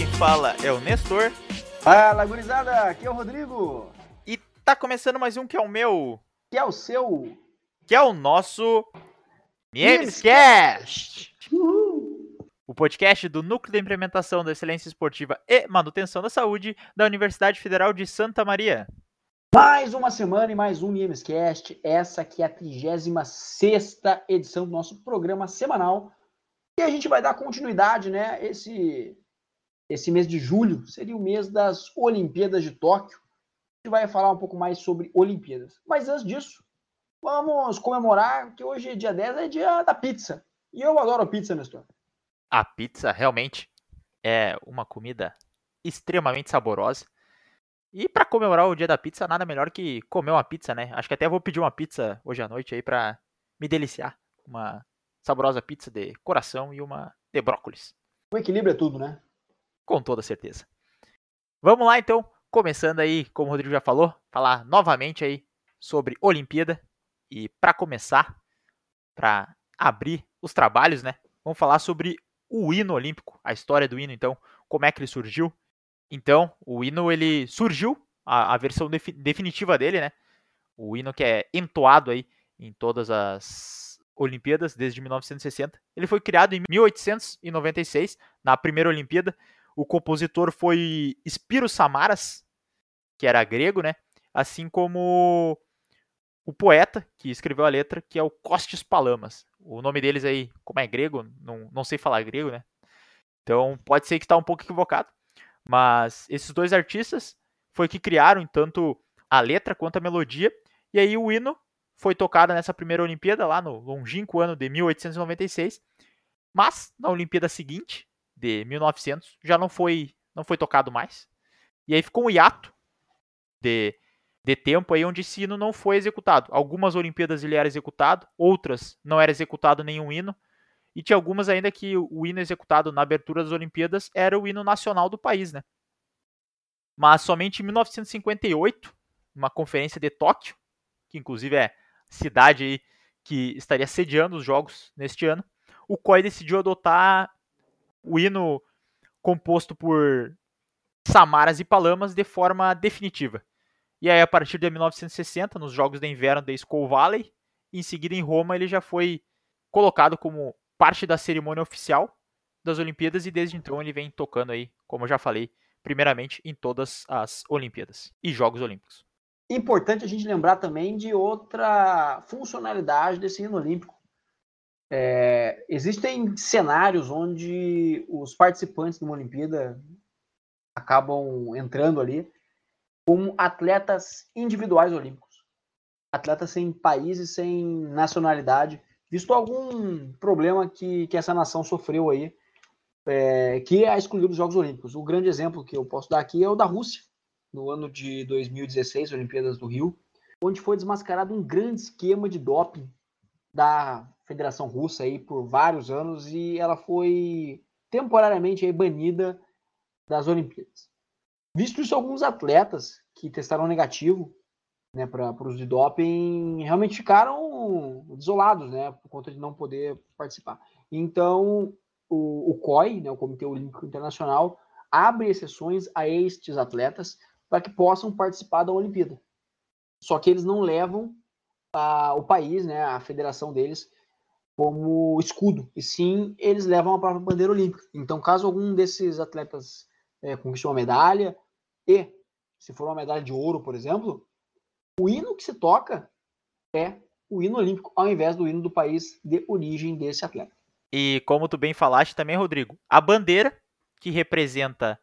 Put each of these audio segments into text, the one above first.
quem fala é o Nestor. Fala, gurizada, aqui é o Rodrigo. E tá começando mais um que é o meu, Que é o seu. que é o nosso Memescast. O podcast do Núcleo de Implementação da Excelência Esportiva e Manutenção da Saúde da Universidade Federal de Santa Maria. Mais uma semana e mais um Niemescast. Essa aqui é a 36 edição do nosso programa semanal. E a gente vai dar continuidade, né? Esse, esse mês de julho seria o mês das Olimpíadas de Tóquio. A gente vai falar um pouco mais sobre Olimpíadas. Mas antes disso, vamos comemorar que hoje, dia 10, é dia da pizza. E eu adoro pizza, Nestor. A pizza realmente é uma comida extremamente saborosa. E para comemorar o dia da pizza, nada melhor que comer uma pizza, né? Acho que até vou pedir uma pizza hoje à noite aí para me deliciar. Uma saborosa pizza de coração e uma de brócolis. O equilíbrio é tudo, né? Com toda certeza. Vamos lá então, começando aí, como o Rodrigo já falou, falar novamente aí sobre Olimpíada. E para começar, para abrir os trabalhos, né? Vamos falar sobre o hino olímpico, a história do hino, então, como é que ele surgiu. Então, o hino ele surgiu, a, a versão defi definitiva dele, né? O hino que é entoado aí em todas as Olimpíadas desde 1960. Ele foi criado em 1896, na primeira Olimpíada. O compositor foi Spiro Samaras, que era grego, né? Assim como o poeta que escreveu a letra, que é o Costes Palamas. O nome deles aí, como é grego, não, não sei falar grego, né? Então pode ser que está um pouco equivocado. Mas esses dois artistas foi que criaram tanto a letra quanto a melodia. E aí o hino foi tocado nessa primeira Olimpíada, lá no longínquo ano de 1896. Mas na Olimpíada seguinte, de 1900, já não foi, não foi tocado mais. E aí ficou um hiato de, de tempo aí onde esse hino não foi executado. Algumas Olimpíadas ele era executado, outras não era executado nenhum hino. E tinha algumas ainda que o hino executado na abertura das Olimpíadas era o hino nacional do país, né? Mas somente em 1958, uma conferência de Tóquio, que inclusive é cidade que estaria sediando os jogos neste ano, o COI decidiu adotar o hino composto por Samaras e Palamas de forma definitiva. E aí, a partir de 1960, nos Jogos de Inverno da Skull Valley, em seguida em Roma, ele já foi colocado como parte da cerimônia oficial das Olimpíadas e desde então ele vem tocando aí, como eu já falei, primeiramente em todas as Olimpíadas e Jogos Olímpicos. Importante a gente lembrar também de outra funcionalidade desse hino olímpico. É, existem cenários onde os participantes de uma Olimpíada acabam entrando ali como atletas individuais olímpicos, atletas sem país e sem nacionalidade, visto algum problema que, que essa nação sofreu aí, é, que é a excluir dos Jogos Olímpicos. O grande exemplo que eu posso dar aqui é o da Rússia, no ano de 2016, Olimpíadas do Rio, onde foi desmascarado um grande esquema de doping da Federação Russa aí por vários anos e ela foi temporariamente aí banida das Olimpíadas. Visto isso, alguns atletas que testaram negativo né, para os de doping realmente ficaram desolados, né, por conta de não poder participar. Então, o, o COI, né, o Comitê Olímpico Internacional, abre exceções a estes atletas para que possam participar da Olimpíada. Só que eles não levam a, o país, né, a federação deles, como escudo, e sim eles levam a própria bandeira olímpica. Então, caso algum desses atletas é, conquiste uma medalha, e se for uma medalha de ouro, por exemplo, o hino que se toca é o hino olímpico, ao invés do hino do país de origem desse atleta. E como tu bem falaste também, Rodrigo, a bandeira que representa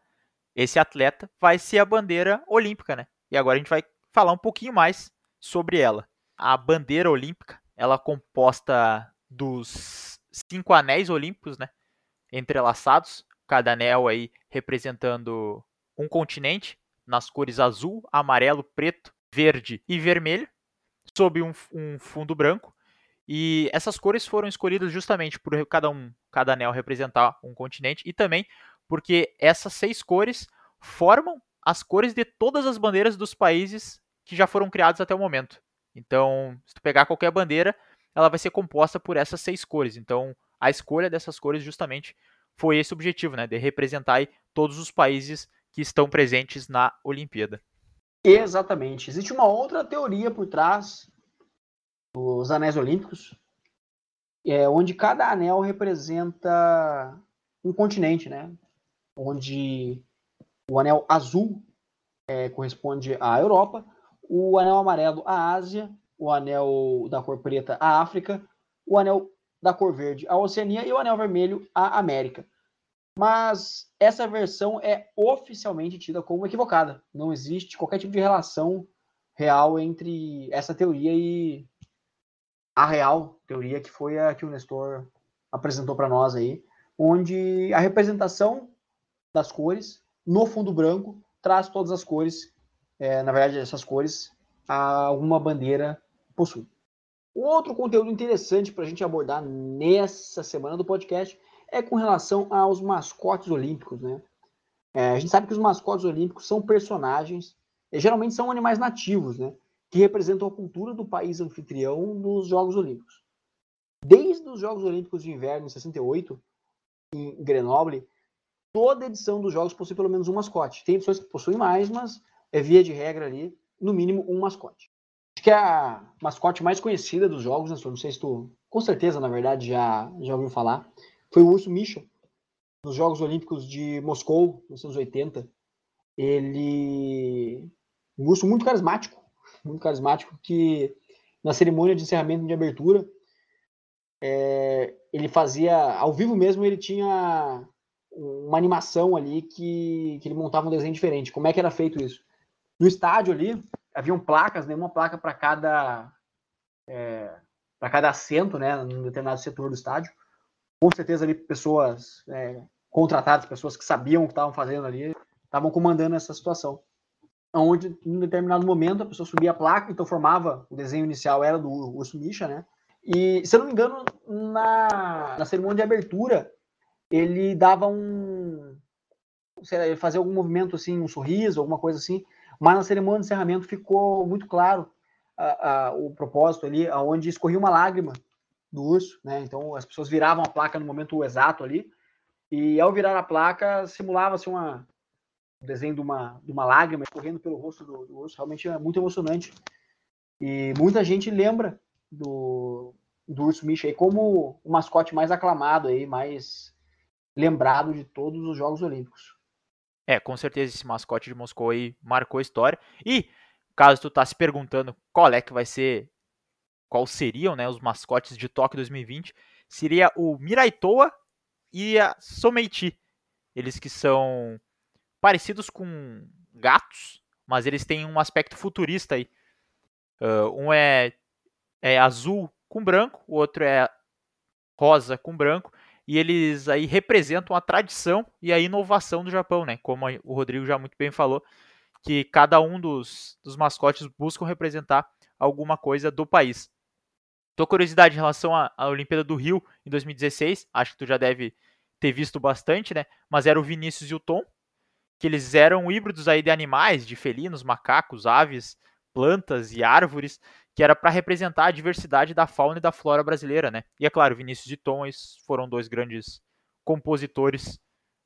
esse atleta vai ser a bandeira olímpica, né? E agora a gente vai falar um pouquinho mais sobre ela. A bandeira olímpica, ela é composta dos cinco anéis olímpicos, né? Entrelaçados, cada anel aí representando um continente, nas cores azul, amarelo, preto, verde e vermelho, sob um, um fundo branco. E essas cores foram escolhidas justamente por cada um, cada anel representar um continente e também porque essas seis cores formam as cores de todas as bandeiras dos países que já foram criados até o momento. Então, se tu pegar qualquer bandeira, ela vai ser composta por essas seis cores. Então, a escolha dessas cores justamente foi esse objetivo, né, de representar todos os países que estão presentes na Olimpíada. Exatamente. Existe uma outra teoria por trás dos anéis olímpicos, é, onde cada anel representa um continente, né? Onde o anel azul é, corresponde à Europa, o anel amarelo à Ásia, o anel da cor preta à África, o anel da cor verde à Oceania e o anel vermelho à América. Mas essa versão é oficialmente tida como equivocada. Não existe qualquer tipo de relação real entre essa teoria e a real teoria que foi a que o Nestor apresentou para nós aí, onde a representação das cores no fundo branco traz todas as cores, é, na verdade, essas cores, alguma bandeira possui. Outro conteúdo interessante para a gente abordar nessa semana do podcast é com relação aos mascotes olímpicos, né? É, a gente sabe que os mascotes olímpicos são personagens, geralmente são animais nativos, né? Que representam a cultura do país anfitrião nos Jogos Olímpicos. Desde os Jogos Olímpicos de Inverno em 68, em Grenoble, toda edição dos jogos possui pelo menos um mascote. Tem pessoas que possuem mais, mas é via de regra ali, no mínimo um mascote. Acho que é a mascote mais conhecida dos jogos, né? não sei se tu, com certeza, na verdade, já, já ouviu falar, foi o urso Misha, nos Jogos Olímpicos de Moscou, nos anos 80. Ele. Um urso muito carismático, muito carismático, que na cerimônia de encerramento de abertura, é, ele fazia, ao vivo mesmo, ele tinha uma animação ali que, que ele montava um desenho diferente. Como é que era feito isso? No estádio ali, haviam placas, né, uma placa para cada é, para cada assento, né, num determinado setor do estádio. Com certeza ali pessoas é, contratadas, pessoas que sabiam o que estavam fazendo ali, estavam comandando essa situação. Onde, em determinado momento, a pessoa subia a placa, então formava, o desenho inicial era do urso Misha, né? E, se eu não me engano, na, na cerimônia de abertura, ele dava um. Sei lá, ele fazia algum movimento assim, um sorriso, alguma coisa assim, mas na cerimônia de encerramento ficou muito claro a, a, o propósito ali, onde escorria uma lágrima do urso, né? Então as pessoas viravam a placa no momento exato ali, e ao virar a placa simulava-se uma um desenho de uma, de uma lágrima escorrendo pelo rosto do, do urso, realmente é muito emocionante. E muita gente lembra do, do urso Misha aí como o mascote mais aclamado aí, mais lembrado de todos os Jogos Olímpicos. É, com certeza esse mascote de Moscou aí marcou a história. E caso tu tá se perguntando qual é que vai ser, qual seriam, né, os mascotes de Tóquio 2020, seria o Miraitoa e a Someiti. Eles que são parecidos com gatos, mas eles têm um aspecto futurista aí. Uh, um é, é azul com branco, o outro é rosa com branco, e eles aí representam a tradição e a inovação do Japão, né? Como o Rodrigo já muito bem falou, que cada um dos, dos mascotes buscam representar alguma coisa do país. Tua curiosidade em relação à, à Olimpíada do Rio em 2016, acho que tu já deve ter visto bastante, né? Mas era o Vinícius e o Tom, que eles eram híbridos aí de animais, de felinos, macacos, aves, plantas e árvores, que era para representar a diversidade da fauna e da flora brasileira, né? E é claro, Vinícius e Tom foram dois grandes compositores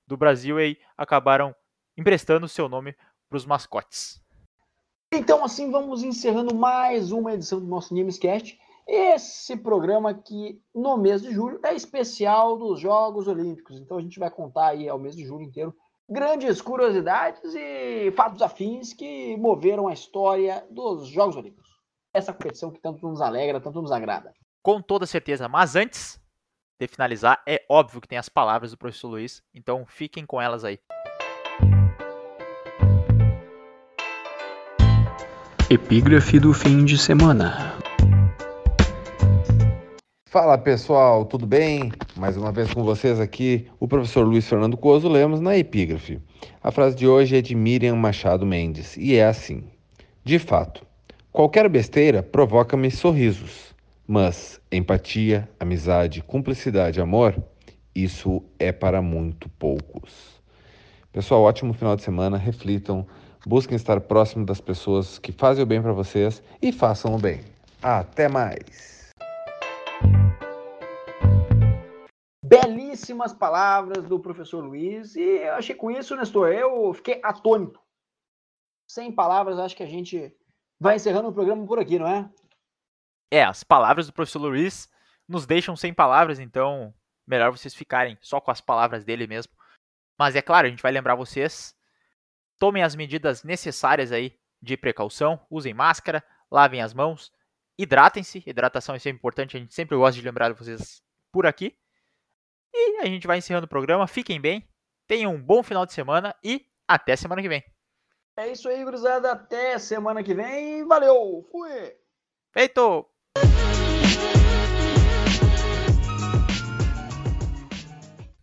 do Brasil e acabaram emprestando seu nome para os mascotes. Então, assim, vamos encerrando mais uma edição do nosso Namescast. Esse programa que no mês de julho é especial dos Jogos Olímpicos. Então a gente vai contar aí ao mês de julho inteiro grandes curiosidades e fatos afins que moveram a história dos Jogos Olímpicos essa competição que tanto nos alegra, tanto nos agrada. Com toda certeza, mas antes de finalizar, é óbvio que tem as palavras do professor Luiz, então fiquem com elas aí. Epígrafe do fim de semana. Fala pessoal, tudo bem? Mais uma vez com vocês aqui, o professor Luiz Fernando Coso Lemos na Epígrafe. A frase de hoje é de Miriam Machado Mendes e é assim: De fato, Qualquer besteira provoca-me sorrisos, mas empatia, amizade, cumplicidade, amor, isso é para muito poucos. Pessoal, ótimo final de semana, reflitam, busquem estar próximo das pessoas que fazem o bem para vocês e façam o bem. Até mais! Belíssimas palavras do professor Luiz. E eu achei com isso, Nestor, eu fiquei atônito. Sem palavras, acho que a gente vai encerrando o programa por aqui, não é? É, as palavras do professor Luiz nos deixam sem palavras, então melhor vocês ficarem só com as palavras dele mesmo. Mas é claro, a gente vai lembrar vocês, tomem as medidas necessárias aí de precaução, usem máscara, lavem as mãos, hidratem-se, hidratação é sempre importante, a gente sempre gosta de lembrar vocês por aqui. E a gente vai encerrando o programa, fiquem bem, tenham um bom final de semana e até semana que vem. É isso aí, gurizada, até semana que vem, valeu, fui! Feito!